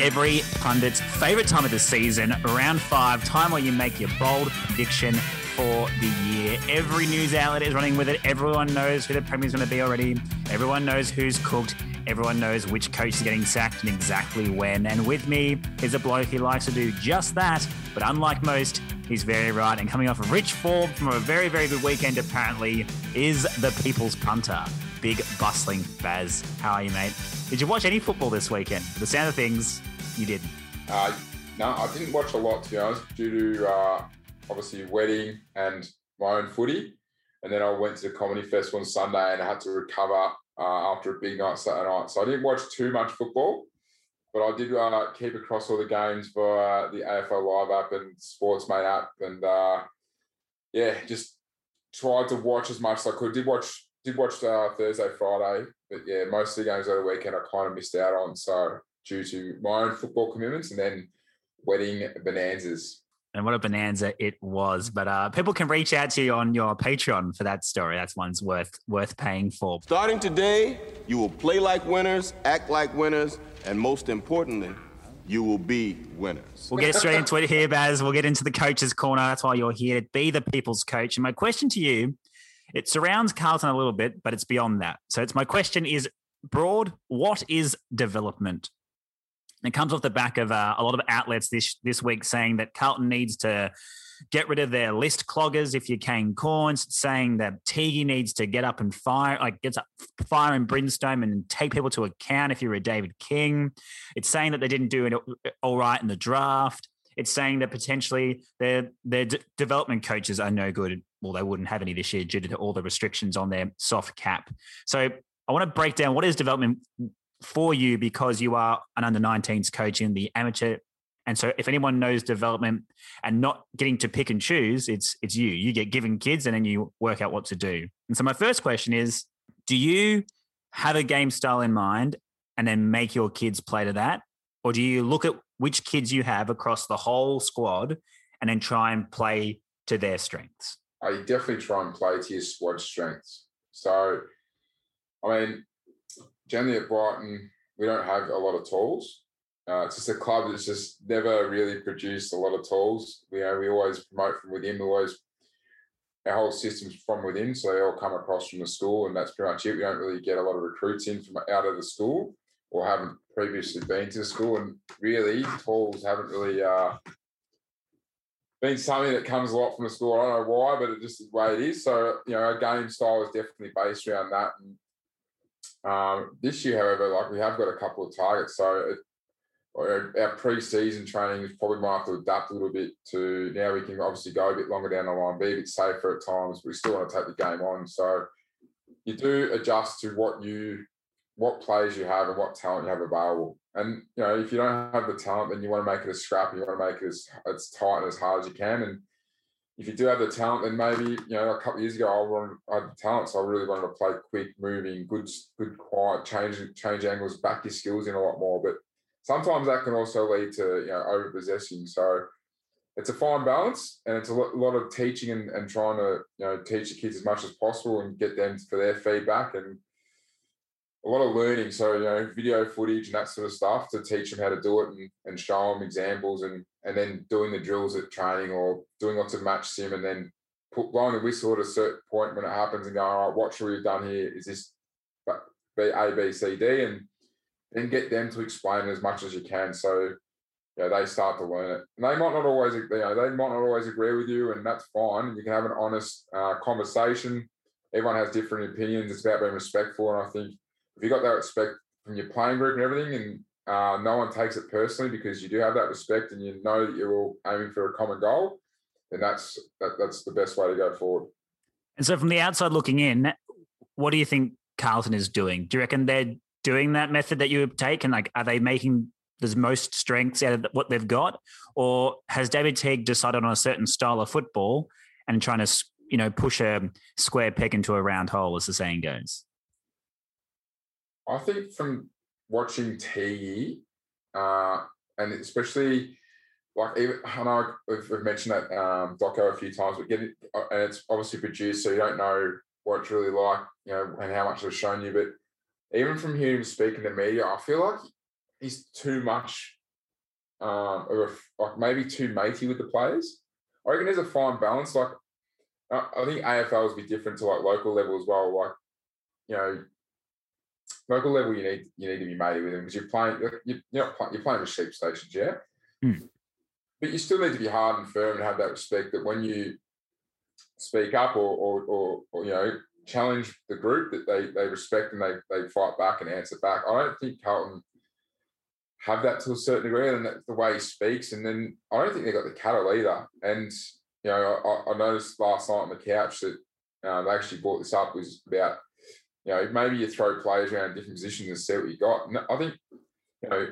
every pundit's favourite time of the season, round five, time where you make your bold prediction for the year. Every news outlet is running with it. Everyone knows who the Premier's going to be already. Everyone knows who's cooked. Everyone knows which coach is getting sacked and exactly when. And with me is a bloke who likes to do just that, but unlike most, he's very right. And coming off a rich form from a very, very good weekend, apparently, is the people's punter, big bustling Baz. How are you, mate? Did you watch any football this weekend? The sound of things, you didn't. Uh, no, I didn't watch a lot to be honest, due to uh, obviously wedding and my own footy. And then I went to the comedy festival on Sunday and I had to recover uh, after a big night Saturday night. So I didn't watch too much football, but I did uh, keep across all the games via the AFL Live app and Sportsmate app, and uh, yeah, just tried to watch as much as I could. Did watch did watch uh, Thursday, Friday, but yeah, most of the games over the weekend I kind of missed out on. So due to my own football commitments and then wedding bonanzas. And what a bonanza it was! But uh, people can reach out to you on your Patreon for that story. That's one's worth worth paying for. Starting today, you will play like winners, act like winners, and most importantly, you will be winners. We'll get straight into it here, Baz. We'll get into the coach's corner. That's why you're here to be the people's coach. And my question to you, it surrounds Carlton a little bit, but it's beyond that. So it's my question is broad. What is development? It comes off the back of uh, a lot of outlets this this week saying that Carlton needs to get rid of their list cloggers if you're Kane Cornes, saying that Teague needs to get up and fire, like gets up fire and brimstone and take people to account if you're a David King. It's saying that they didn't do it all right in the draft. It's saying that potentially their their d- development coaches are no good. Well, they wouldn't have any this year due to all the restrictions on their soft cap. So I want to break down what is development for you because you are an under 19s coach in the amateur. And so if anyone knows development and not getting to pick and choose, it's it's you. You get given kids and then you work out what to do. And so my first question is, do you have a game style in mind and then make your kids play to that? Or do you look at which kids you have across the whole squad and then try and play to their strengths? I definitely try and play to your squad strengths. So, I mean, generally at Brighton, we don't have a lot of tools. Uh, it's just a club that's just never really produced a lot of tools. You know, we always promote from within. We always our whole system's from within, so they all come across from the school, and that's pretty much it. We don't really get a lot of recruits in from out of the school or haven't previously been to the school, and really tools haven't really uh, been something that comes a lot from the school. I don't know why, but it just is the way it is. So you know, our game style is definitely based around that, and um, this year, however, like we have got a couple of targets, so it, our pre-season training is probably might have to adapt a little bit to now. We can obviously go a bit longer down the line, be a bit safer at times, but we still want to take the game on. So you do adjust to what you, what players you have, and what talent you have available. And you know, if you don't have the talent, then you want to make it as scrappy. You want to make it as, as tight and as hard as you can. And if you do have the talent, then maybe you know a couple years ago I wanted I had the talent, so I really wanted to play quick, moving, good, good, quiet, change change angles, back your skills in a lot more. But sometimes that can also lead to you know over possessing. So it's a fine balance, and it's a lot of teaching and, and trying to you know teach the kids as much as possible and get them for their feedback and a lot of learning. So, you know, video footage and that sort of stuff to teach them how to do it and, and show them examples and and then doing the drills at training or doing lots of match sim and then put blowing the whistle at a certain point when it happens and going, all right, what should we have done here? Is this A, B, C, D? And then get them to explain as much as you can. So, yeah, they start to learn it. And they might not always, you know, they might not always agree with you, and that's fine. You can have an honest uh, conversation. Everyone has different opinions. It's about being respectful. And I think if you got that respect from your playing group and everything, and uh, no one takes it personally because you do have that respect and you know that you're all aiming for a common goal, then that's that, that's the best way to go forward. And so, from the outside looking in, what do you think Carlton is doing? Do you reckon they're doing that method that you take, and like, are they making the most strengths out of what they've got, or has David Teague decided on a certain style of football and trying to, you know, push a square peg into a round hole, as the saying goes? I think from watching TE, uh, and especially like even I know we've, mentioned that um, doco a few times, but getting uh, and it's obviously produced, so you don't know what it's really like, you know, and how much they've shown you. But even from hearing him speak in the media, I feel like he's too much um, are like maybe too matey with the players. I reckon there's a fine balance. Like I think AFL a bit different to like local level as well. Like you know, local level you need you need to be matey with them because you're playing you're, not you're playing with sheep stations, yeah. Hmm. But you still need to be hard and firm and have that respect that when you speak up or or, or, or you know challenge the group that they they respect and they they fight back and answer back. I don't think Carlton have that to a certain degree, and that's the way he speaks. And then I don't think they got the cattle either. And you know, I, I noticed last night on the couch that um, they actually brought this up was about you know maybe you throw players around different positions and see what you got. And I think you know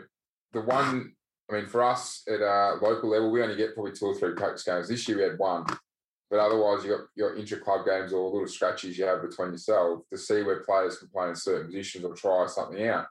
the one. I mean, for us at a local level, we only get probably two or three coach games. This year we had one, but otherwise you got your intra club games or little scratches you have between yourself to see where players can play in certain positions or try something out.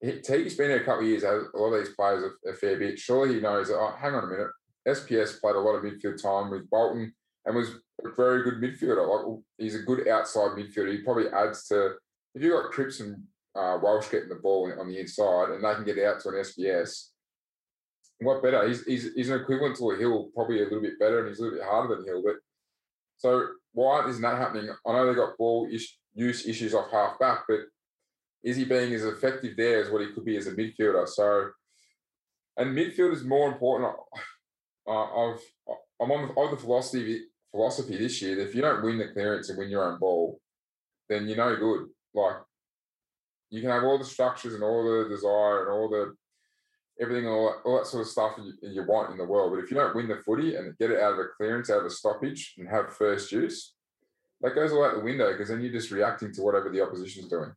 Teague's been here a couple of years. A lot of these players a, a fair bit. Surely he knows that. Oh, hang on a minute. SPS played a lot of midfield time with Bolton and was a very good midfielder. Like he's a good outside midfielder. He probably adds to if you've got Cripps and uh, getting the ball on the inside and they can get out to an SPS. What better? He's, he's, he's an equivalent to a Hill, probably a little bit better, and he's a little bit harder than Hill. But so why isn't that happening? I know they got ball use issues off half back, but is he being as effective there as what he could be as a midfielder? So, and midfield is more important. I've I'm on the, on the philosophy philosophy this year that if you don't win the clearance and win your own ball, then you're no good. Like you can have all the structures and all the desire and all the everything, all that, all that sort of stuff you, you want in the world. But if you don't win the footy and get it out of a clearance, out of a stoppage, and have first use, that goes all out the window because then you're just reacting to whatever the opposition's doing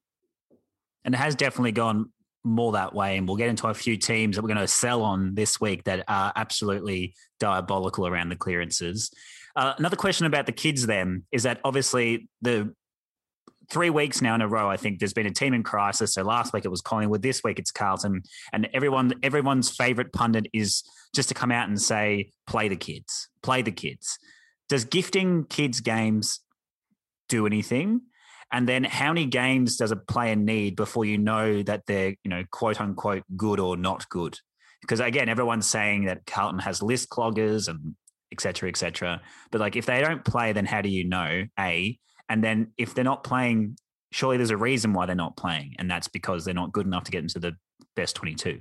and it has definitely gone more that way. And we'll get into a few teams that we're going to sell on this week that are absolutely diabolical around the clearances. Uh, another question about the kids then is that obviously the three weeks now in a row, I think there's been a team in crisis. So last week it was Collingwood, this week it's Carlton, and everyone everyone's favorite pundit is just to come out and say, "Play the kids, play the kids." Does gifting kids games do anything? And then how many games does a player need before you know that they're, you know, quote unquote good or not good? Because again, everyone's saying that Carlton has list cloggers and et cetera, et cetera. But like if they don't play, then how do you know? A. And then if they're not playing, surely there's a reason why they're not playing. And that's because they're not good enough to get into the best 22.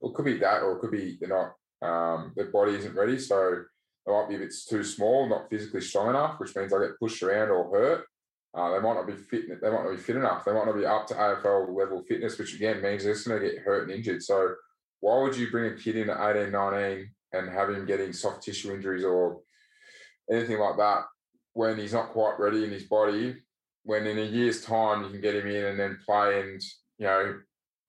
Well, it could be that, or it could be they're not, um, their body isn't ready. So it might be if it's too small, not physically strong enough, which means I get pushed around or hurt. Uh, they might not be fit. They might not be fit enough. They might not be up to AFL level fitness, which again means they're just going to get hurt and injured. So why would you bring a kid in at 18, 19 and have him getting soft tissue injuries or anything like that when he's not quite ready in his body? When in a year's time you can get him in and then play and you know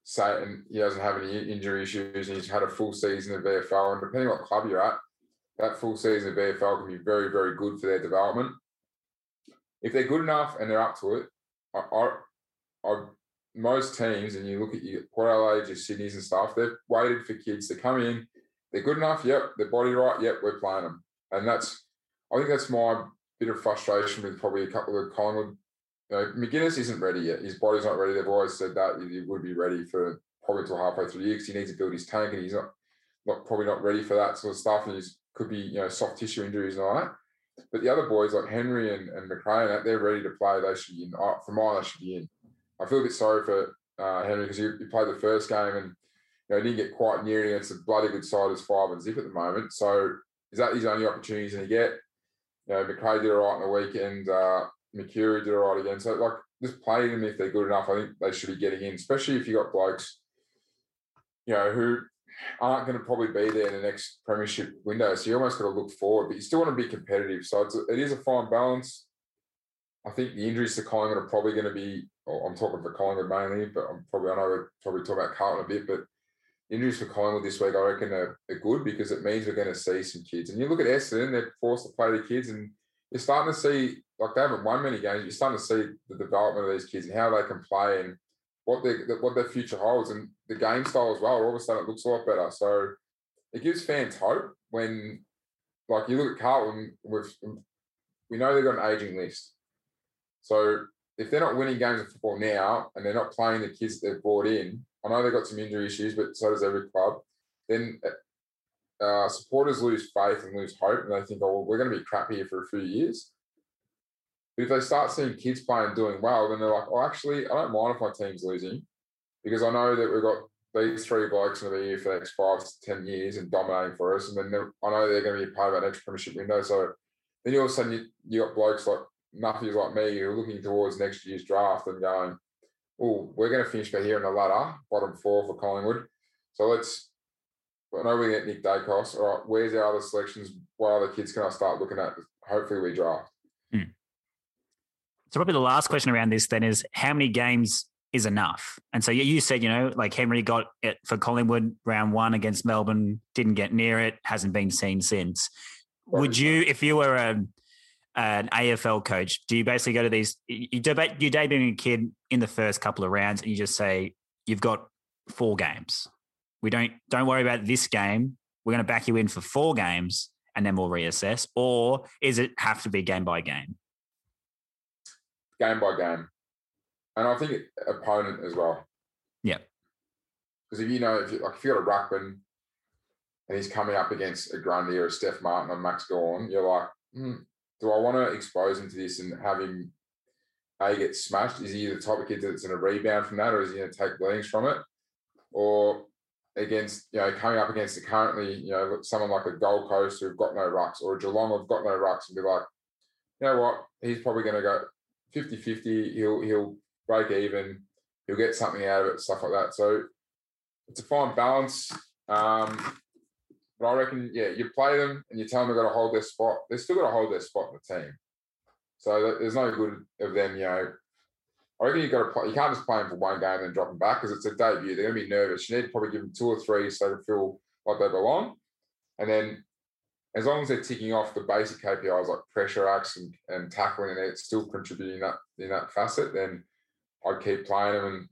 say and he doesn't have any injury issues and he's had a full season of VFL and depending on what club you're at, that full season of VFL can be very very good for their development if they're good enough and they're up to it, I, I, I most teams, and you look at your Port Adelaide, your Sydney's and stuff, they've waited for kids to come in. They're good enough. Yep. Their body right. Yep. We're playing them. And that's, I think that's my bit of frustration with probably a couple of Collingwood. You know, McInnes isn't ready yet. His body's not ready. They've always said that he would be ready for probably until halfway through the year because he needs to build his tank and he's not, not probably not ready for that sort of stuff. And he's could be, you know, soft tissue injuries and all that. But the other boys like Henry and, and Macrae, they're ready to play. They should be in. For mine, they should be in. I feel a bit sorry for uh, Henry because he, he, played the first game and you know, didn't get quite near against a bloody good side as five and zip at the moment. So is that his only opportunity he's going to get? You know, Macrae did all right on the weekend. Uh, Mercuri did all right again. So like, just play them if they're good enough. I think they should be getting in, especially if you got blokes, you know, who aren't going to probably be there in the next premiership window. So you almost got to look forward, but you still want to be competitive. So it's a, it is a fine balance. I think the injuries to Collingwood are probably going to be. Well, I'm talking for Collingwood mainly, but I'm probably I know we're probably talk about Carlton a bit, but injuries for Collingwood this week I reckon are, are good because it means we're going to see some kids. And you look at Essendon, they're forced to play the kids, and you're starting to see like they haven't won many games. You're starting to see the development of these kids and how they can play and what their what their future holds and the game style as well. All of a sudden, it looks a lot better. So it gives fans hope when, like, you look at Carlton with we know they've got an aging list. So if they're not winning games of football now and they're not playing the kids that they've brought in, I know they've got some injury issues, but so does every club. then uh, supporters lose faith and lose hope, and they think, oh, well, we're going to be crap here for a few years. But if they start seeing kids playing doing well, then they're like, oh, actually, I don't mind if my team's losing because I know that we've got these three blokes going to be here for the next five to 10 years and dominating for us. And then I know they're going to be part of that next premiership window. So then all of a sudden you, you got blokes like nuffies like me who are looking towards next year's draft and going, oh, we're going to finish for here in the ladder, bottom four for Collingwood. So let's, I know we get Nick Daicos. All right, where's our other selections? What other kids can I start looking at? Hopefully we draft. So probably the last question around this then is how many games is enough? And so you said, you know, like Henry got it for Collingwood round one against Melbourne, didn't get near it, hasn't been seen since. Would you, if you were um, a an AFL coach, do you basically go to these? You debate you debuting a kid in the first couple of rounds, and you just say you've got four games. We don't don't worry about this game. We're going to back you in for four games, and then we'll reassess. Or is it have to be game by game? Game by game, and I think opponent as well. Yeah, because if you know if you like if you got a ruckman and he's coming up against a Grundy or a Steph Martin or Max Gawn, you're like, hmm, do I want to expose him to this and have him a get smashed? Is he the type of kid that's going to rebound from that, or is he going to take learnings from it? Or against you know coming up against the currently you know someone like a Gold Coast who've got no rucks or a Geelong who've got no rucks and be like, you know what, he's probably going to go 50-50. He'll he'll break even. He'll get something out of it, stuff like that. So it's a fine balance. Um, but I reckon, yeah, you play them and you tell them they've got to hold their spot. They've still got to hold their spot in the team. So there's no good of them, you know. I reckon you got to play. You can't just play them for one game and then drop them back because it's a debut. They're going to be nervous. You need to probably give them two or three so they feel like they belong. And then as long as they're ticking off the basic KPIs like pressure acts and, and tackling and it's still contributing that in that facet, then I'd keep playing them and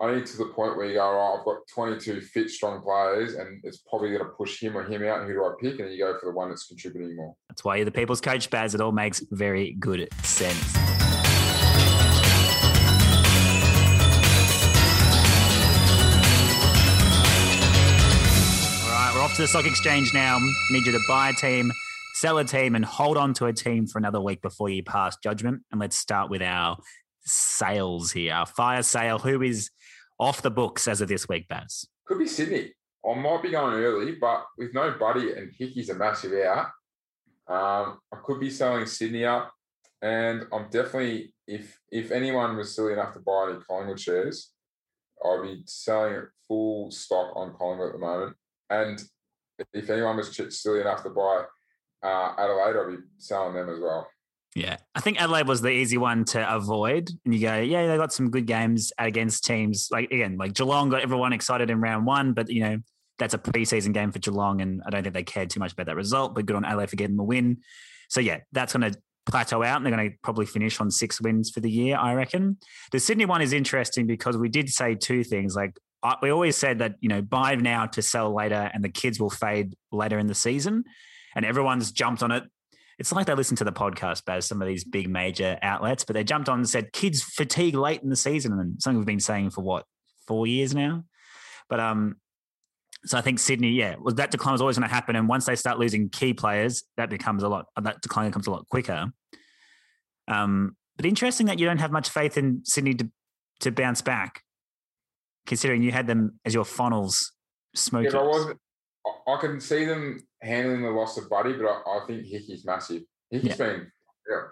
only to the point where you go, oh, I've got 22 fit, strong players, and it's probably going to push him or him out. And who do I pick? And you go for the one that's contributing more. That's why you're the people's coach, Baz. It all makes very good sense. To the stock exchange now. Need you to buy a team, sell a team, and hold on to a team for another week before you pass judgment. And let's start with our sales here. Our fire sale. Who is off the books as of this week, Baz? Could be Sydney. I might be going early, but with no buddy and Hickey's a massive out, um, I could be selling Sydney up. And I'm definitely, if if anyone was silly enough to buy any Collingwood shares, I'd be selling full stock on Collingwood at the moment. And if anyone was silly enough to buy uh, Adelaide, I'd be selling them as well. Yeah, I think Adelaide was the easy one to avoid. And you go, yeah, they got some good games against teams like again, like Geelong got everyone excited in round one, but you know that's a preseason game for Geelong, and I don't think they cared too much about that result. But good on Adelaide for getting the win. So yeah, that's going to plateau out, and they're going to probably finish on six wins for the year, I reckon. The Sydney one is interesting because we did say two things. Like we always said that you know buy now to sell later, and the kids will fade later in the season, and everyone's jumped on it it's like they listen to the podcast, Baz, some of these big major outlets, but they jumped on and said kids fatigue late in the season, and something we've been saying for what four years now. But um, so I think Sydney, yeah, well, that decline is always going to happen, and once they start losing key players, that becomes a lot. That decline comes a lot quicker. Um, but interesting that you don't have much faith in Sydney to to bounce back, considering you had them as your funnels smoking. Yeah, I wasn't. I can see them handling the loss of Buddy, but I, I think Hickey's massive. Hickey's yeah. been, yeah.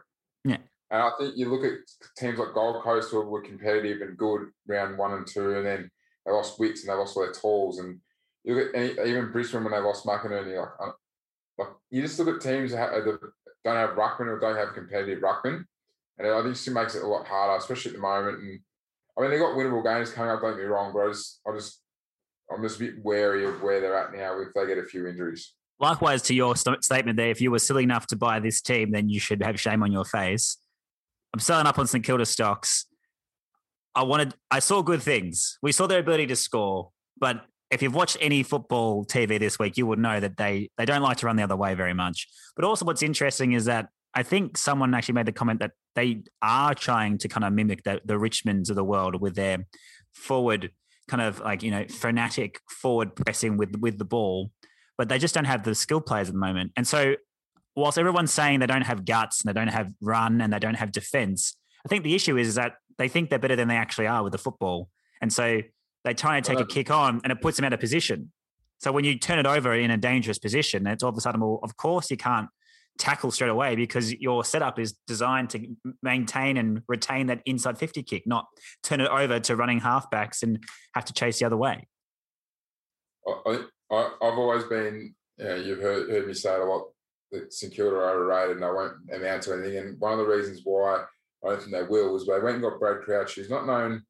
Yeah. And I think you look at teams like Gold Coast who were competitive and good round one and two, and then they lost Witts and they lost all their tools. And you look at even Brisbane when they lost McInerney, like, uh, like you just look at teams that, don't have ruckman or don't have competitive ruckman, and I think it makes it a lot harder, especially at the moment. And I mean, they got winnable games coming up. Don't get me wrong, but I just, I just I'm just a bit wary of where they're at now if they get a few injuries. Likewise, to your st- statement there, if you were silly enough to buy this team, then you should have shame on your face. I'm selling up on St Kilda stocks. I wanted, I saw good things. We saw their ability to score, but if you've watched any football TV this week, you would know that they they don't like to run the other way very much. But also, what's interesting is that I think someone actually made the comment that they are trying to kind of mimic the, the Richmonds of the world with their forward kind of like you know frenetic forward pressing with with the ball, but they just don't have the skill players at the moment. And so, whilst everyone's saying they don't have guts and they don't have run and they don't have defense, I think the issue is that they think they're better than they actually are with the football, and so they try and take a kick on, and it puts them out of position. So when you turn it over in a dangerous position, it's all of a sudden, well, of course you can't tackle straight away because your setup is designed to maintain and retain that inside 50 kick, not turn it over to running halfbacks and have to chase the other way. I, have always been, you know, you've heard, heard me say it a lot that St Kilda are overrated and I won't amount to anything. And one of the reasons why I don't think they will was they went and got Brad Crouch, who's not known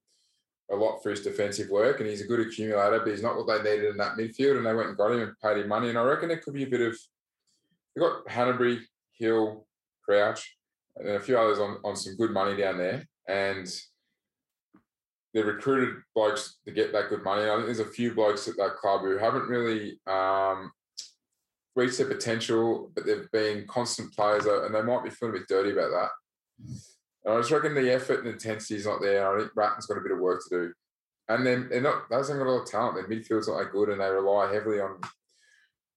a lot for his defensive work and he's a good accumulator, but he's not what they needed in that midfield. And they went and got him and paid him money. And I reckon it could be a bit of We've got Hannebery, Hill, Crouch, and a few others on, on some good money down there. And they're recruited blokes to get that good money. I think there's a few blokes at that club who haven't really um, reached their potential, but they've been constant players, and they might be feeling a bit dirty about that. And I just reckon the effort and intensity is not there. I think Ratten's got a bit of work to do. And then they're not, they haven't got a lot of talent. Their midfield's not that good, and they rely heavily on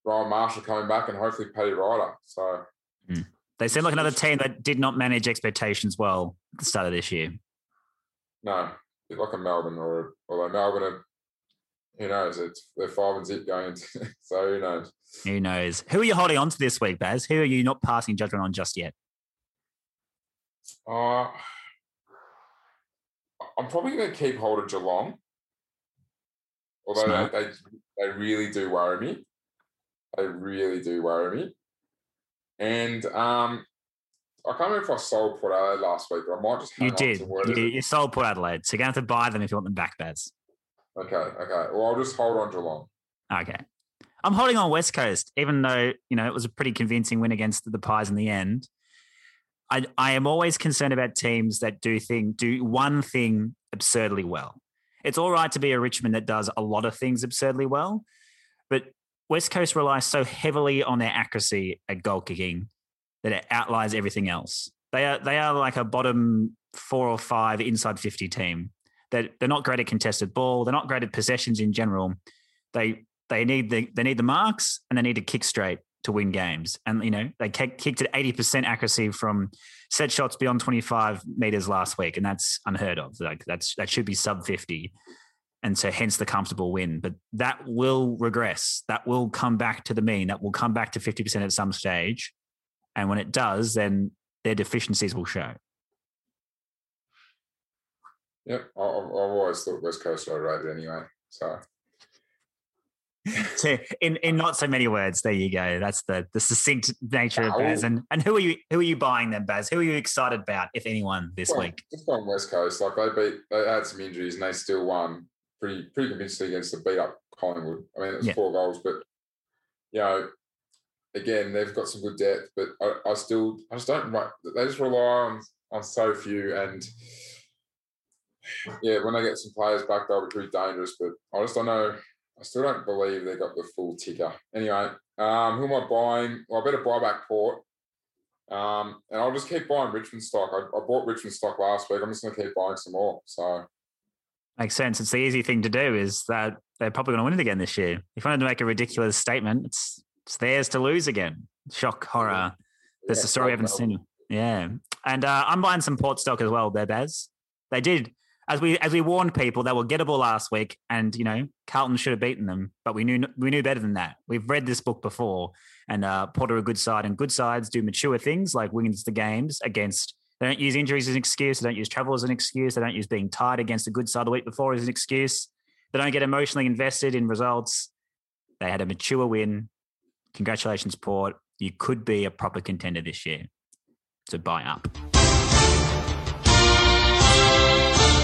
Rowan Marshall coming back and hopefully Paddy Ryder. So mm. they seem like another team that did not manage expectations well at the start of this year. No, like a Melbourne or although Melbourne are, who knows? It's they're five and zip going, so who knows? Who knows? Who are you holding on to this week, Baz? Who are you not passing judgment on just yet? Uh, I'm probably going to keep hold of Geelong, although they, they, they really do worry me. They really do worry me. And um, I can't remember if I sold Port Adelaide last week, but I might just You did. You, you, sold Port Adelaide. So you're going to have to buy them if you want them back, Baz. Okay. Okay. Well, I'll just hold on Geelong. Okay. I'm holding on West Coast, even though, you know, it was a pretty convincing win against the Pies in the end. I, I am always concerned about teams that do thing do one thing absurdly well. It's all right to be a Richmond that does a lot of things absurdly well, but West Coast relies so heavily on their accuracy at goal kicking that it outlies everything else. They are they are like a bottom four or five inside fifty team. That they're not great at contested ball. They're not great at possessions in general. They they need the they need the marks and they need to kick straight to win games. And you know they kicked at eighty percent accuracy from set shots beyond twenty five meters last week, and that's unheard of. Like that's that should be sub fifty and so hence the comfortable win. But that will regress. That will come back to the mean. That will come back to 50% at some stage. And when it does, then their deficiencies will show. Yep, I've always thought West Coast are overrated anyway. So, so in in not so many words, there you go. That's the the succinct nature of Baz. And and who are you who are you buying them, Baz? Who are you excited about, if anyone, this well, week? Just on West Coast, like they beat, they had some injuries and they still won pretty pretty convincingly against the beat up Collingwood. I mean, it was yeah. four goals, but you know, again, they've got some good depth, but I, I still I just don't they just rely on on so few and yeah, when they get some players back, they'll be pretty dangerous. But I just don't know. I still don't believe they got the full ticker. Anyway, um, who am I buying? Well, I better buy back Port. Um, and I'll just keep buying Richmond stock. I, I bought Richmond stock last week. I'm just going to keep buying some more. So Makes sense. It's the easy thing to do. Is that they're probably going to win it again this year. If you wanted to make a ridiculous statement, it's it's theirs to lose again. Shock, horror. That's yeah, the story we haven't seen. Yeah, and uh, I'm buying some port stock as well, Bebaz. They did as we as we warned people they were gettable last week, and you know Carlton should have beaten them, but we knew we knew better than that. We've read this book before, and uh, Port are a good side, and good sides do mature things like winning the games against they don't use injuries as an excuse. They don't use travel as an excuse. They don't use being tired against a good side the week before as an excuse. They don't get emotionally invested in results. They had a mature win. Congratulations, Port. You could be a proper contender this year. So buy up.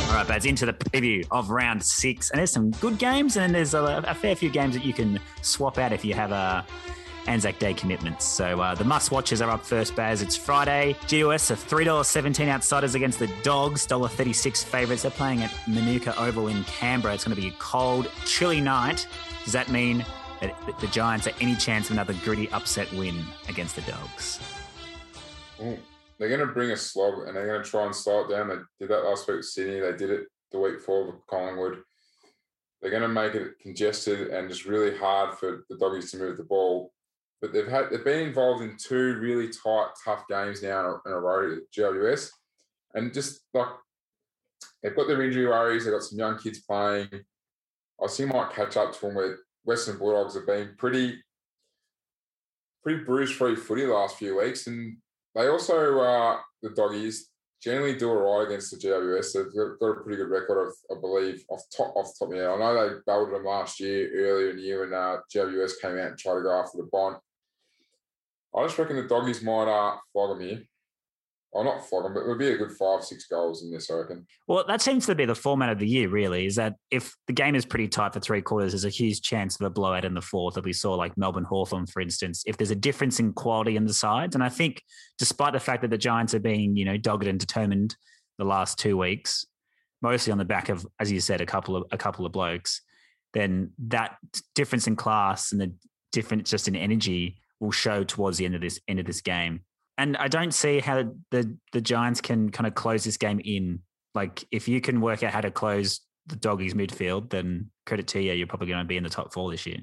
All right, Baz, into the preview of round six. And there's some good games, and there's a, a fair few games that you can swap out if you have a Anzac Day commitments. So uh, the must watches are up first, Baz. It's Friday. GWS are $3.17 outsiders against the Dogs, $1.36 favourites. They're playing at Manuka Oval in Canberra. It's going to be a cold, chilly night. Does that mean that the Giants are any chance of another gritty upset win against the Dogs? Ooh, they're going to bring a slog and they're going to try and slow it down. They did that last week with Sydney. They did it the week before with Collingwood. they're going to make it congested and just really hard for the doggies to move the ball. But they've had they've been involved in two really tight, tough games now in a row at GWS, and just like they've got their injury worries. They've got some young kids playing. I think might catch up to them where Western Bulldogs have been pretty pretty bruise free footy last few weeks, and they also uh, the doggies generally do all right against the GWS. They've got a pretty good record, of, I believe, off top off top of my head. I know they battled them last year, earlier in the year, when uh, GWS came out and tried to go after the bond. I just reckon the doggies might uh, flog them here. Well, not flog them, but it would be a good five, six goals in this, I reckon. Well, that seems to be the format of the year, really, is that if the game is pretty tight for three quarters, there's a huge chance of a blowout in the fourth that we saw, like Melbourne Hawthorn, for instance, if there's a difference in quality in the sides. And I think despite the fact that the Giants are being, you know, dogged and determined the last two weeks, mostly on the back of, as you said, a couple of a couple of blokes, then that difference in class and the difference just in energy will show towards the end of this end of this game and I don't see how the the Giants can kind of close this game in. Like, if you can work out how to close the doggies midfield, then credit to you. You're probably going to be in the top four this year.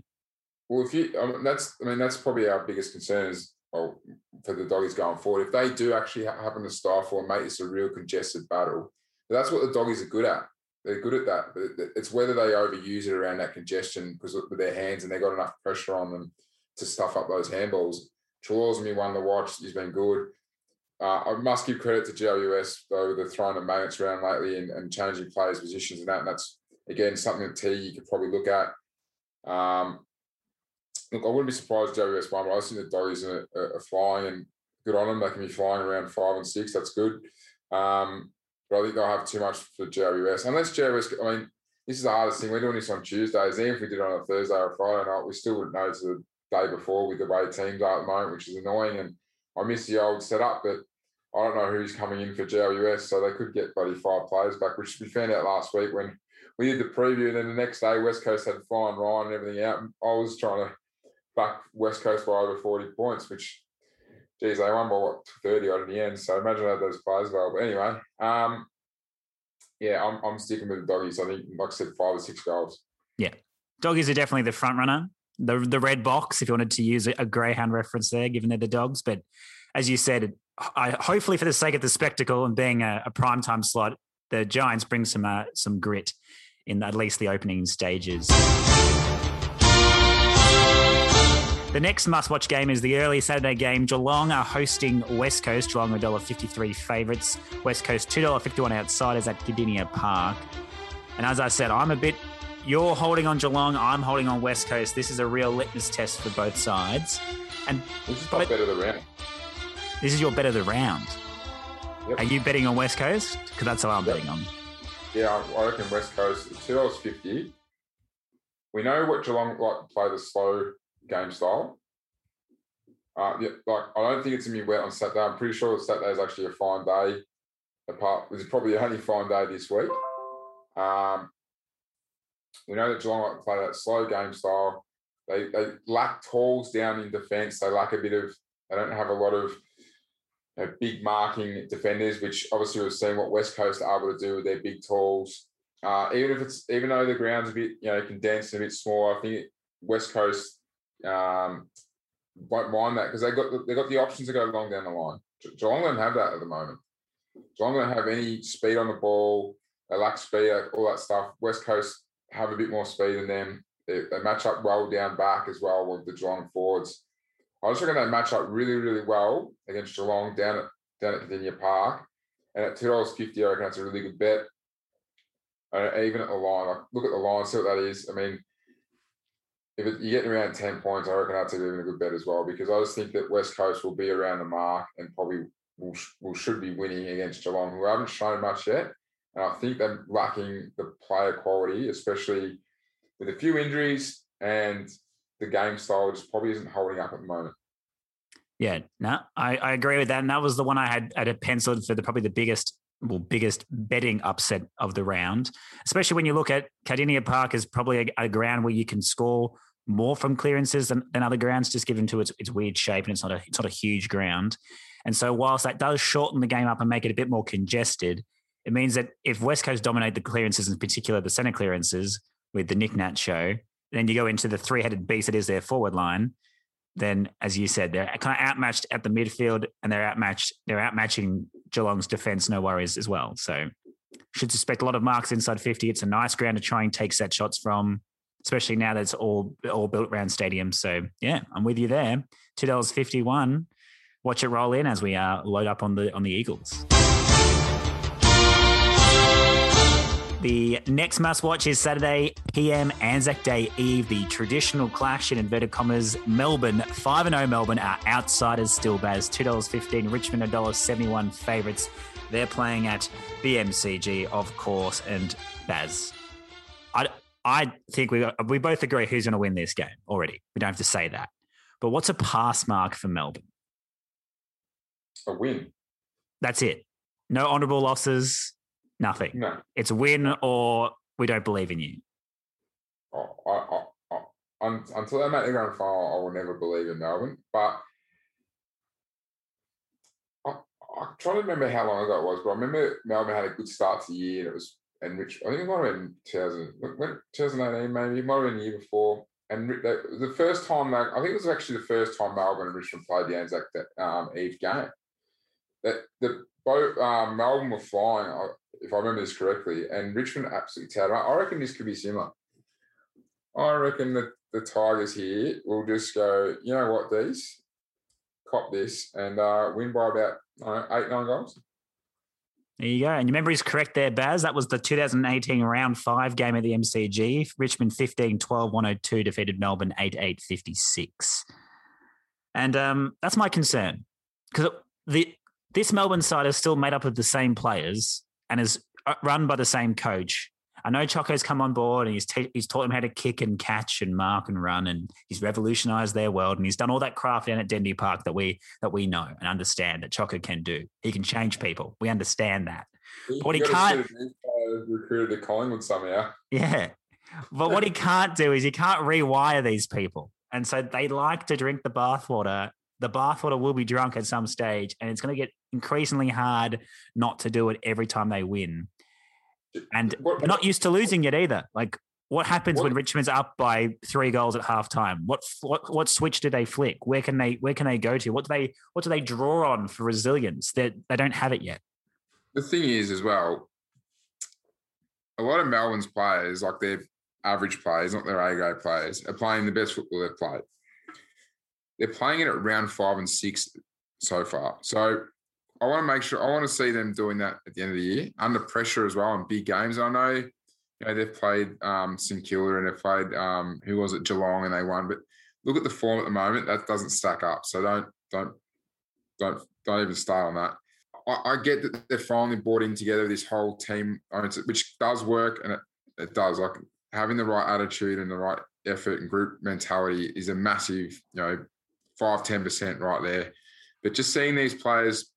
Well, if you, I mean, that's, I mean, that's probably our biggest concern is well, for the doggies going forward. If they do actually happen to stifle make this a real congested battle, that's what the doggies are good at. They're good at that. But it's whether they overuse it around that congestion because with their hands and they've got enough pressure on them to stuff up those handballs Treloar's me one to watch. He's been good. Uh, I must give credit to GWS though. They're throwing of magnets around lately and, and changing players' positions and that. And that's again something that T you could probably look at. Um, look, I wouldn't be surprised GWS won, but I think the doggies are, are, flying and good on them. They can be flying around five and six. That's good. Um, but I think they'll have too much for GWS unless GWS. I mean, this is the hardest thing. We're doing this on Tuesdays. Even if we did it on a Thursday or Friday night, we still wouldn't know to the day before with the way teams are at the moment, which is annoying. And I miss the old setup, but I don't know who's coming in for GWS, so they could get bloody five players back, which we found out last week when we did the preview. And then the next day, West Coast had flying Ryan and everything out. I was trying to back West Coast by over 40 points, which, geez, they won by what, 30 odd in the end. So imagine had those players well. But anyway, um, yeah, I'm, I'm sticking with the doggies. I think, like I said, five or six goals. Yeah. Doggies are definitely the front runner the the red box if you wanted to use a, greyhound reference there, given they're the dogs. But as you said, I, hopefully for the sake of the spectacle and being a, a prime time slot, the Giants bring some uh, some grit in at least the opening stages. The next must-watch game is the early Saturday game. Geelong are hosting West Coast. Geelong are $1.53 favourites. West Coast $2.51 outsiders at Kardinia Park. And as I said, I'm a bit you're holding on Geelong. I'm holding on West Coast. This is a real litmus test for both sides. And this is my bet of the round. This is your better the round. Yep. Are you betting on West Coast? Because that's how I'm yep. betting on. Yeah, I reckon West Coast two dollars fifty. We know what Geelong like to play the slow game style. Uh, yeah, like I don't think it's gonna be wet on Saturday. I'm pretty sure Saturday is actually a fine day. Apart, it's probably the only fine day this week. Um, we know that Geelong like play that slow game style. They they lack tools down in defence. They lack a bit of. They don't have a lot of you know, big marking defenders, which obviously we've seen what West Coast are able to do with their big tools. Uh, even if it's even though the ground's a bit you know condensed and a bit smaller, I think West Coast um, won't mind that because they got the, they got the options to go long down the line. Geelong don't have that at the moment. Geelong don't have any speed on the ball. They lack speed, all that stuff. West Coast have a bit more speed than them. They, match up well down back as well with the Geelong forwards. I just reckon they match up really, really well against Geelong down at down at Kardinia Park. And at two dollars fifty, I reckon that's a really good bet. Uh, even at the line, like look at the line, see what that is. I mean, if it, you're getting around ten points, I reckon that's even a good bet as well. Because I just think that West Coast will be around the mark and probably will, will should be winning against Geelong, who haven't shown much yet. And I think they're lacking the player quality, especially with a few injuries and the game style just probably isn't holding up at the moment. Yeah, no, I, I agree with that. And that was the one I had at a penciled for the probably the biggest well, biggest betting upset of the round, especially when you look at Kardinia Park is probably a, a, ground where you can score more from clearances than, than other grounds, just given to its, its weird shape and it's not a it's not a huge ground. And so whilst that does shorten the game up and make it a bit more congested, it means that if West Coast dominate the clearances, in particular the center clearances, with the Nic Nat show, then you go into the three headed beast that is their forward line. Then, as you said, they're kind of outmatched at the midfield, and they're outmatched. They're outmatching Geelong's defense, no worries as well. So, should suspect a lot of marks inside fifty. It's a nice ground to try and take set shots from, especially now that it's all all built around stadiums. So, yeah, I'm with you there. Two dollars fifty one. Watch it roll in as we uh, load up on the on the Eagles. The next must watch is Saturday PM Anzac Day Eve, the traditional clash in inverted commas. Melbourne, 5 0 Melbourne are outsiders still, Baz. $2.15, Richmond, $1.71 favourites. They're playing at the MCG, of course. And Baz, I, I think we, we both agree who's going to win this game already. We don't have to say that. But what's a pass mark for Melbourne? A win. That's it. No honourable losses, nothing. No. It's a win or we don't believe in you. Oh, I, I, I, un, until they make the grand final, I will never believe in Melbourne. But I, I'm trying to remember how long ago it was, but I remember Melbourne had a good start to the year, and it was and Rich. I think it might have been 2000, 2018, maybe it might have been the year before. And the first time, I think it was actually the first time Melbourne and Richmond played the Anzac um, Eve game. That the both um, Melbourne were flying, if I remember this correctly, and Richmond absolutely tattered. I reckon this could be similar. I reckon that the Tigers here will just go, you know what, these cop this and uh, win by about know, eight, nine goals. There you go. And your memory is correct there, Baz. That was the 2018 round five game at the MCG. Richmond 15 12 102 defeated Melbourne 8 8 56. And um, that's my concern because the this Melbourne side is still made up of the same players and is uh, run by the same coach. I know Choco's come on board and he's te- he's taught them how to kick and catch and mark and run and he's revolutionized their world and he's done all that craft down at Dendy Park that we that we know and understand that Choco can do. He can change people. We understand that. But what he can't recruited to Collingwood somehow. Yeah. But what he can't do is he can't rewire these people. And so they like to drink the bathwater the bathwater will be drunk at some stage, and it's going to get increasingly hard not to do it every time they win. And what, they're not used to losing yet either. Like, what happens what, when Richmond's up by three goals at halftime? What what what switch do they flick? Where can they where can they go to? What do they what do they draw on for resilience? That they, they don't have it yet. The thing is, as well, a lot of Melbourne's players, like their average players, not their A grade players, are playing the best football they've played. They're playing it at round five and six so far. So I want to make sure I want to see them doing that at the end of the year under pressure as well in big games. I know, you know they've played um, St Kilda and they've played um, who was it Geelong and they won. But look at the form at the moment; that doesn't stack up. So don't don't don't don't even start on that. I, I get that they're finally brought in together this whole team, which does work and it, it does. Like having the right attitude and the right effort and group mentality is a massive, you know, five, 10% right there. But just seeing these players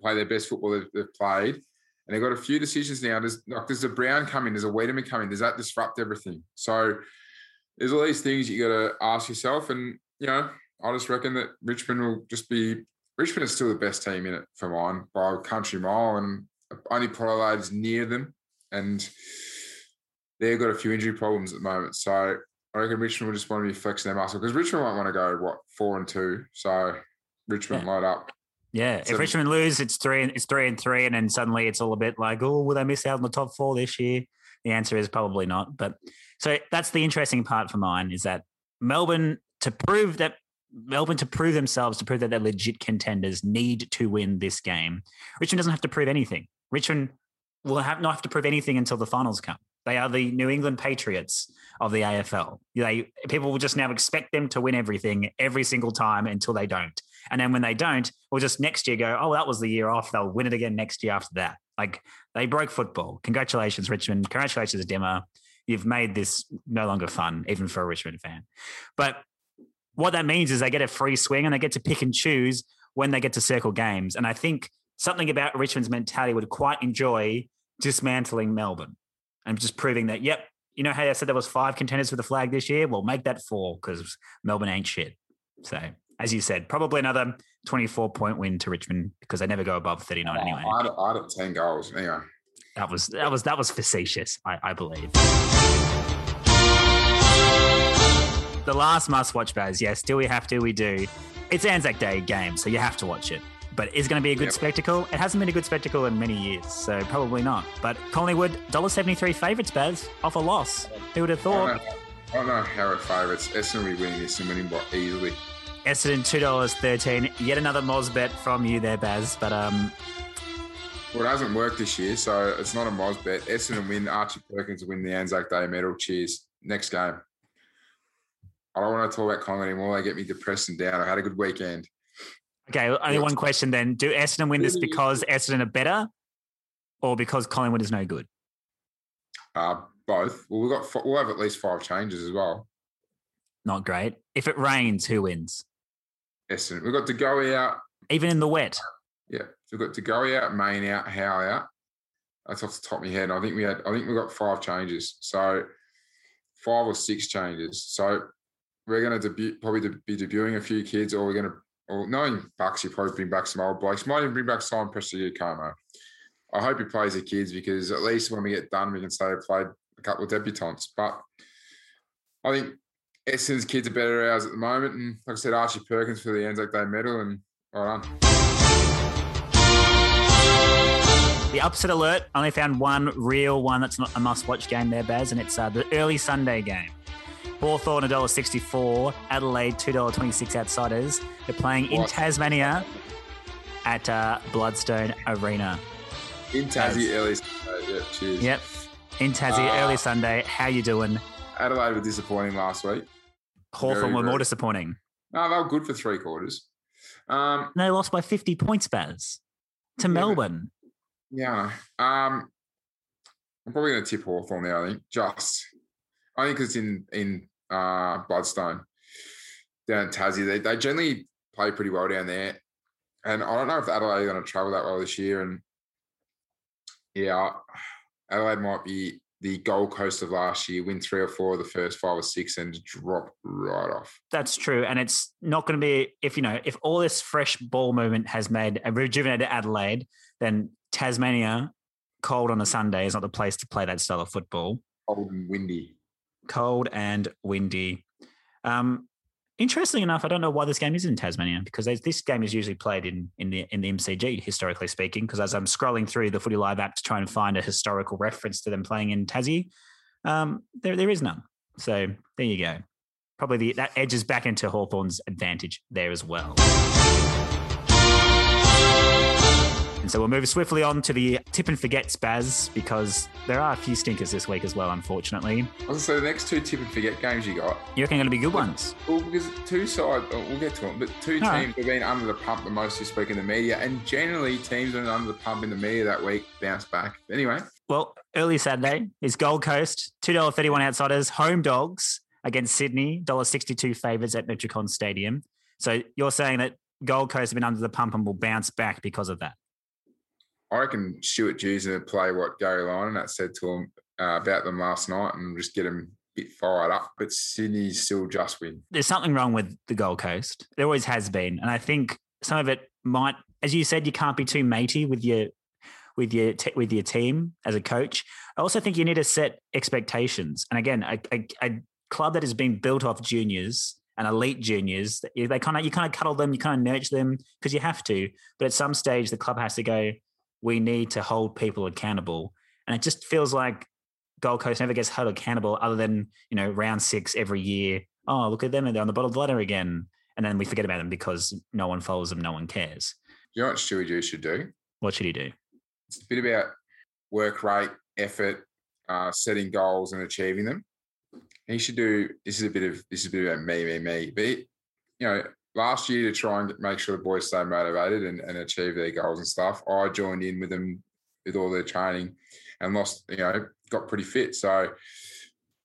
play their best football they've, they've played, and they've got a few decisions now. There's like there's a Brown coming, there's a Weideman coming. Does that disrupt everything? So there's all these things you got to ask yourself. And you know, I just reckon that Richmond will just be Richmond is still the best team in it for mine by a country mile, and only Adelaide is near them, and they've got a few injury problems at the moment. So I reckon Richmond will just want to be flexing their muscle because Richmond might want to go what four and two. So Richmond yeah. load up. Yeah, so, if Richmond lose, it's three. and It's three and three, and then suddenly it's all a bit like, oh, will they miss out on the top four this year? The answer is probably not. But so that's the interesting part for mine is that Melbourne to prove that Melbourne to prove themselves, to prove that they're legit contenders, need to win this game. Richmond doesn't have to prove anything. Richmond will have not have to prove anything until the finals come. They are the New England Patriots of the AFL. They people will just now expect them to win everything every single time until they don't. And then when they don't, we'll just next year go, oh, that was the year off. They'll win it again next year after that. Like they broke football. Congratulations, Richmond. Congratulations, Dimma. You've made this no longer fun, even for a Richmond fan. But what that means is they get a free swing and they get to pick and choose when they get to circle games. And I think something about Richmond's mentality would quite enjoy dismantling Melbourne and just proving that, yep, you know how I said there was five contenders for the flag this year? Well, make that four because Melbourne ain't shit. So, as you said, probably another 24 point win to Richmond because they never go above 39 anyway. I had, I had 10 goals anyway. That was that was that was facetious, I, I believe. the last must watch, Baz. Yes, do we have to? We do. It's Anzac Day game, so you have to watch it. But is going to be a good Yep. spectacle? It hasn't been a good spectacle in many years, so probably not. But Collingwood, $1.73 favourites, Baz, off a loss. Who would have thought? I don't know how it favourites. Essendon will be winning this and winning by easily. Essendon, $2.13. Yet another Moz bet from you there, Baz. But um, Well, it hasn't worked this year, so it's not a Moz bet. Essendon win. Archie Perkins win the Anzac Day medal. Cheers. Next game. I don't want to talk about Collingwood anymore. They get me depressed and down. I had a good weekend. Okay, only one question then. Do Essendon win this because Essendon are better or because Collingwood is no good? Uh, both. Well, we've got f- we'll have at least five changes as well. Not great. If it rains, who wins? Essendon. We've got to go out. Even in the wet. Yeah, so we've got to go out, main out, how out. That's off the top of my head. I think we had. I think we got five changes. So five or six changes. So we're going to debut, probably be debuting a few kids, or we're going to. Or knowing Bucks, you probably bring back some old blokes. Might even bring back Simon Preston Como. I hope he plays the kids because at least when we get done, we can say they played a couple of debutants. But I think Essendon's kids are better ours at the moment. And like I said, Archie Perkins for the Anzac Day medal, and well done. The upset alert. Only found one real one that's not a must-watch game there, Baz, and it's uh, the early Sunday game. Hawthorn $1.64, Adelaide $2.26 outsiders. They're playing in What? Tasmania at uh, Blundstone Arena. In Tassie, early. Yeah, cheers. Yep. In Tassie, Uh, early Sunday. How you doing? Adelaide were disappointing last week. Hawthorn were more disappointing. No, they were good for three quarters. Um, They lost by 50 points, Baz, to Yeah, Melbourne. yeah. Um, I'm probably going to tip Hawthorn there, I think. Just, I think it's in in uh, Blundstone down in Tassie. They, they generally play pretty well down there. And I don't know if Adelaide are going to travel that well this year. And yeah, Adelaide might be the Gold Coast of last year, win three or four of the first five or six and drop right off. That's true. And it's not going to be, if you know, if all this fresh ball movement has made a rejuvenated Adelaide, then Tasmania, cold on a Sunday, is not the place to play that style of football. Cold and windy. Cold and windy. Um, interestingly enough, I don't know why this game is in Tasmania because this game is usually played in in the in the MCG, historically speaking. Because as I'm scrolling through the Footy Live app to try and find a historical reference to them playing in Tassie, um, there there is none. So there you go. Probably the, that edges back into Hawthorn's advantage there as well. And so we'll move swiftly on to the tip and forget Baz because there are a few stinkers this week as well, unfortunately. I was gonna say the next two tip and forget games you got. You reckon going to be good ones? Well, because two sides, oh, we'll get to them, but two All right. teams have been under the pump the most this week in the media, and generally teams that are under the pump in the media that week bounce back. Anyway, Well, early Saturday is Gold Coast, $2.31 outsiders, home dogs against Sydney, $1.62 favourites at Metricon Stadium. So you're saying that Gold Coast have been under the pump and will bounce back because of that. I reckon Stuart Dew's to play what Gary Lyon that said to him uh, about them last night and just get him a bit fired up. But Sydney's still just win. There's something wrong with the Gold Coast. There always has been. And I think some of it might, as you said, you can't be too matey with your with your te- with your team as a coach. I also think you need to set expectations. And again, a, a, a club that has been built off juniors and elite juniors, they kind of you kind of cuddle them, you kind of nurture them because you have to. But at some stage, the club has to go. We need to hold people accountable, and it just feels like Gold Coast never gets held accountable, other than you know round six every year. Oh, look at them! And they're on the bottom of the ladder again, and then we forget about them because no one follows them, no one cares. You know what Stewie Dew's should do? What should he do? It's a bit about work rate, effort, uh, setting goals and achieving them. He should do. This is a bit of this is a bit about me, me, me. But you know, last year to try and make sure the boys stay motivated and, and achieve their goals and stuff, I joined in with them with all their training and lost. You know, got pretty fit. So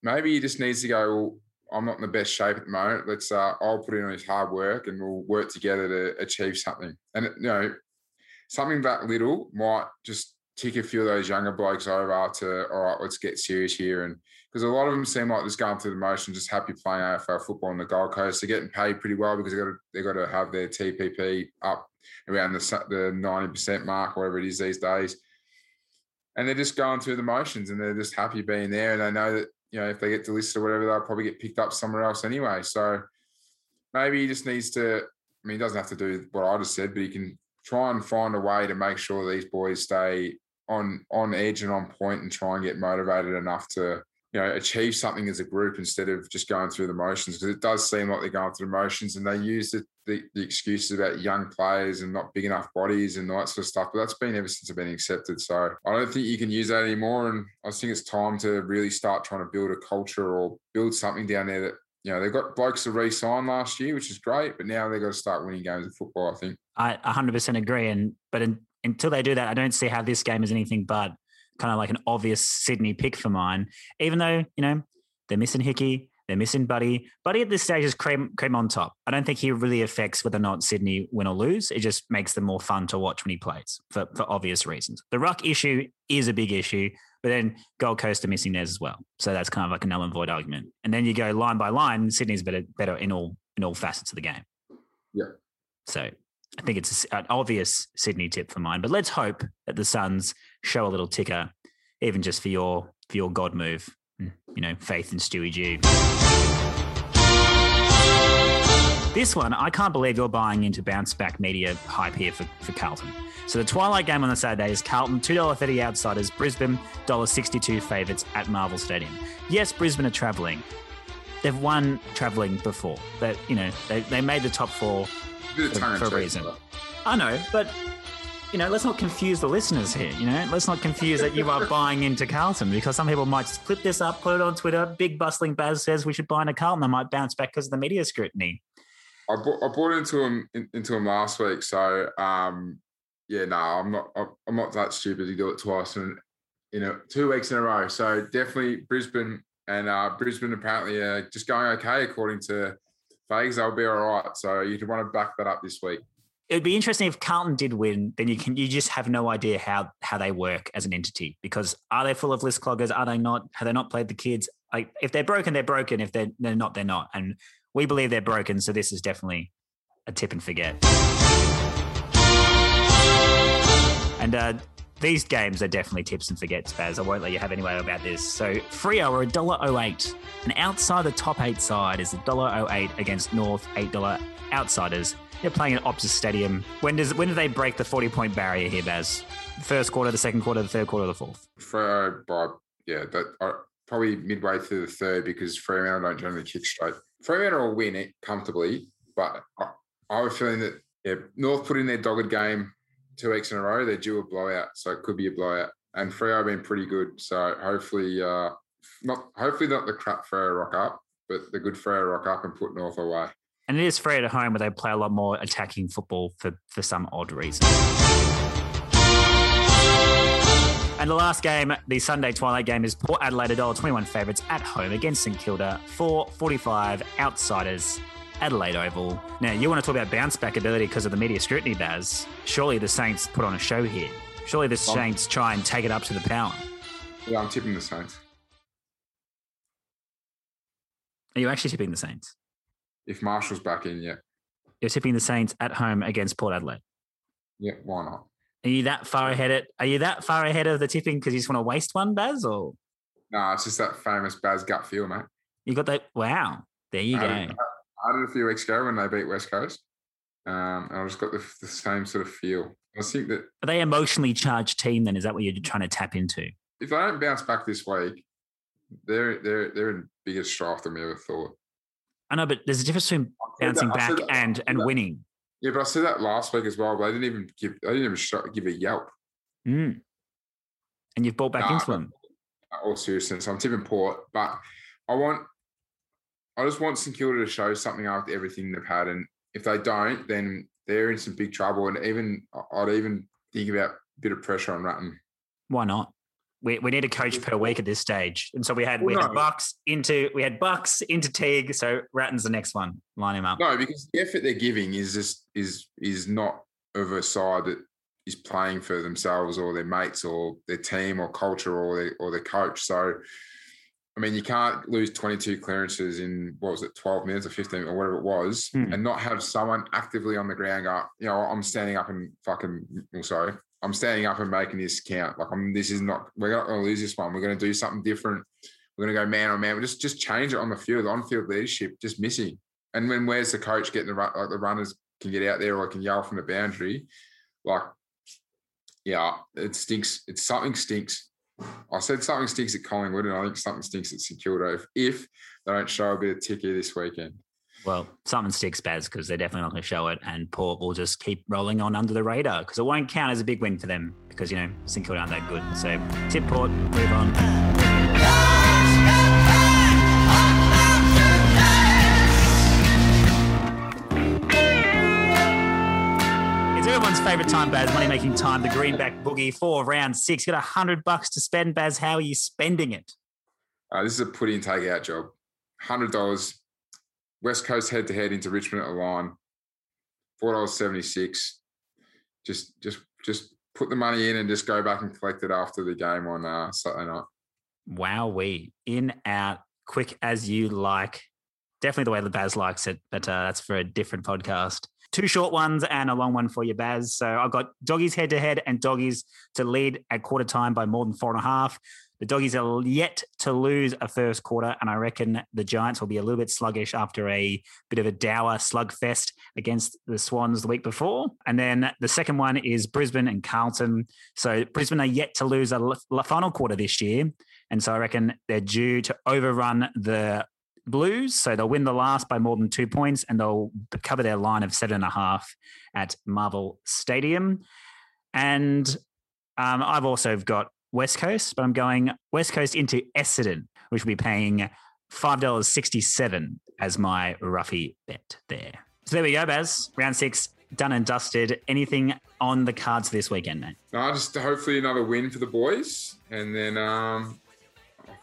maybe he just needs to go. Well, I'm not in the best shape at the moment. Let's. Uh, I'll put in on his hard work and we'll work together to achieve something. And you know, something that little might just tick a few of those younger blokes over to all right, let's get serious here. And because a lot of them seem like just going through the motion, just happy playing AFL football on the Gold Coast. They're getting paid pretty well because they got to they got to have their TPP up around the the ninety percent mark, whatever it is these days. And they're just going through the motions, and they're just happy being there, and they know that you know, if they get delisted or whatever, they'll probably get picked up somewhere else anyway. So maybe he just needs to. I mean, he doesn't have to do what I just said, but he can try and find a way to make sure these boys stay on on edge and on point, and try and get motivated enough to you know achieve something as a group instead of just going through the motions. Because it does seem like they're going through the motions, and they use the, the, the excuses about young players and not big enough bodies and all that sort of stuff. But that's been ever since I've been accepted. So I don't think you can use that anymore. And I think it's time to really start trying to build a culture or build something down there that you know, they've got blokes to re-sign last year, which is great, but now they've got to start winning games of football. I think. I 100% agree, and but in, until they do that, I don't see how this game is anything but kind of like an obvious Sydney pick for mine. Even though you know they're missing Hickey, they're missing Buddy. Buddy at this stage is cream cream on top. I don't think he really affects whether or not Sydney win or lose. It just makes them more fun to watch when he plays for for obvious reasons. The ruck issue is a big issue. But then Gold Coast are missing theirs as well. So that's kind of like a null and void argument. And then you go line by line, Sydney's better better in all in all facets of the game. Yeah. So I think it's an obvious Sydney tip for mine. But let's hope that the Suns show a little ticker, even just for your for your God move. Mm, you know, faith in Stewie G. This one, I can't believe you're buying into bounce back media hype here for, for Carlton. So the Twilight game on the Saturday is Carlton $2.30 outsiders, Brisbane $1.62 favourites at Marvel Stadium. Yes, Brisbane are travelling. They've won travelling before. That you know, they, they made the top four for, for a reason. I know, but you know, let's not confuse the listeners here. You know, let's not confuse that you are buying into Carlton because some people might just clip this up, put it on Twitter. Big bustling Baz says we should buy into Carlton. They might bounce back because of the media scrutiny. I bought, I bought into him in, into him last week, so um, yeah, no, I'm not. I'm not that stupid to do it twice in you know two weeks in a row. So definitely Brisbane and uh, Brisbane apparently are just going okay according to Fages. They'll be all right. So you'd want to back that up this week. It'd be interesting if Carlton did win, then you can you just have no idea how how they work as an entity because are they full of list cloggers? Are they not? Have they not played the kids? Like if they're broken, they're broken. If they're they're not, they're not. And we believe they're broken. So this is definitely a tip and forget. And uh, these games are definitely tips and forgets, Baz. I won't let you have any way about this. So Freo are $1.08. And outside the top eight side is $1.08 against North $8 outsiders. They're playing at Optus Stadium. When does when do they break the 40 point barrier here, Baz? First quarter, the second quarter, the third quarter, the fourth? Freo by yeah, that uh, probably midway through the third because Fremantle don't generally kick straight. Fremantle will win it comfortably, but I, I have a feeling that yeah, North put in their dogged game two weeks in a row. They're due a blowout, so it could be a blowout. And Freo have been pretty good, so hopefully, uh, not hopefully not the crap Freo rock up, but the good Freo rock up and put North away. And it is Freo at home where they play a lot more attacking football for for some odd reason. And the last game, the Sunday twilight game, is Port Adelaide $1.21 favourites at home against St Kilda, 4.45 outsiders Adelaide Oval. Now, you want to talk about bounce back ability because of the media scrutiny, Baz. Surely the Saints put on a show here. Surely the Saints try and take it up to the power. Yeah, I'm tipping the Saints. Are you actually tipping the Saints? If Marshall's back in, yeah. You're tipping the Saints at home against Port Adelaide. Yeah, why not? Are you that far ahead? At, are you that far ahead of the tipping because you just want to waste one, Baz? Or no, it's just that famous Baz gut feel, mate. You got that? Wow, there you I go. I did a few weeks ago when they beat West Coast. Um, and I just got the, the, same sort of feel. I think that are they emotionally charged team? Then is that what you're trying to tap into? If they don't bounce back this week, they're they're they're in bigger strife than we ever thought. I know, but there's a difference between bouncing that, back and and winning. Yeah, but I said that last week as well. But they didn't even give they didn't even give a yelp. Mm. And you've bought back nah, into them. All seriousness, I'm tipping Port, but I want I just want St Kilda to show something after everything they've had, and if they don't, then they're in some big trouble. And even I'd even think about a bit of pressure on Ratten. Why not? We, we need a coach per week at this stage, and so we had well, we had. Bucks into we had Bucks into Teague, so Ratten's the next one. Line him up. No, because the effort they're giving is just is is not of a side that is playing for themselves or their mates or their team or culture or their or their coach. So I mean, you can't lose 22 clearances in what was it, 12 minutes or 15 or whatever it was, hmm. and not have someone actively on the ground go, you know, I'm standing up and fucking, well, sorry, I'm standing up and making this count. Like, I'm, this is not, we're not going to lose this one. We're going to do something different. we're going to go man on man. We just just change it on the field, on field leadership, just missing. And when where's the coach getting the run, like the runners can get out there or can yell from the boundary, like yeah, it stinks. It's something stinks. I said something stinks at Collingwood, and I think something stinks at St Kilda if, if they don't show a bit of ticky this weekend. Well, something sticks, Baz, because they're definitely not going to show it, and Port will just keep rolling on under the radar because it won't count as a big win for them because you know St Kilda aren't that good. So tip Port, move on. Favourite time, Baz. Money making time. The greenback boogie for round six. Got a hundred bucks to spend, Baz. How are you spending it? Uh, this is a put in, take out job. Hundred dollars. West Coast head to head into Richmond at the line. Four dollars seventy six. Just, just, just put the money in and just go back and collect it after the game on uh, Saturday night. Wow, we in out quick as you like. Definitely the way the Baz likes it, but uh, that's for a different podcast. Two short ones and a long one for you, Baz. So I've got doggies head to head and doggies to lead at quarter time by more than four and a half. The doggies are yet to lose a first quarter, and I reckon the Giants will be a little bit sluggish after a bit of a dour slugfest against the Swans the week before. And then the second one is Brisbane and Carlton. So Brisbane are yet to lose a final quarter this year, and so I reckon they're due to overrun the Blues. So they'll win the last by more than two points and they'll cover their line of seven and a half at Marvel Stadium. And um, I've also got West Coast, but I'm going West Coast into Essendon, which will be paying $5.67 as my roughy bet there. So there we go, Baz. Round six done and dusted. Anything on the cards this weekend, mate? No, just hopefully another win for the boys. And then um,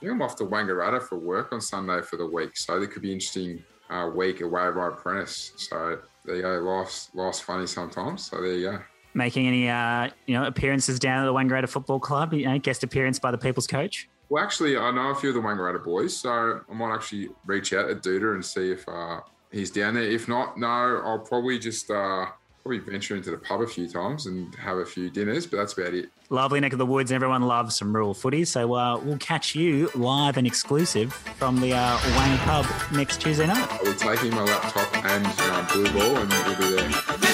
think I'm off to Wangaratta for work on Sunday for the week. So it could be interesting uh, week away by apprentice. So there you go. Life's, life's funny sometimes. So there you go. Making any uh, you know appearances down at the Wangaratta Football Club? You know, guest appearance by the People's Coach. Well, actually, I know a few of the Wangaratta boys, so I might actually reach out to Duda and see if uh, he's down there. If not, no, I'll probably just uh, probably venture into the pub a few times and have a few dinners, but that's about it. Lovely neck of the woods. Everyone loves some rural footy. So uh, we'll catch you live and exclusive from the uh, Wang pub next Tuesday night. I'll be taking my laptop and uh, blue ball and we'll be there.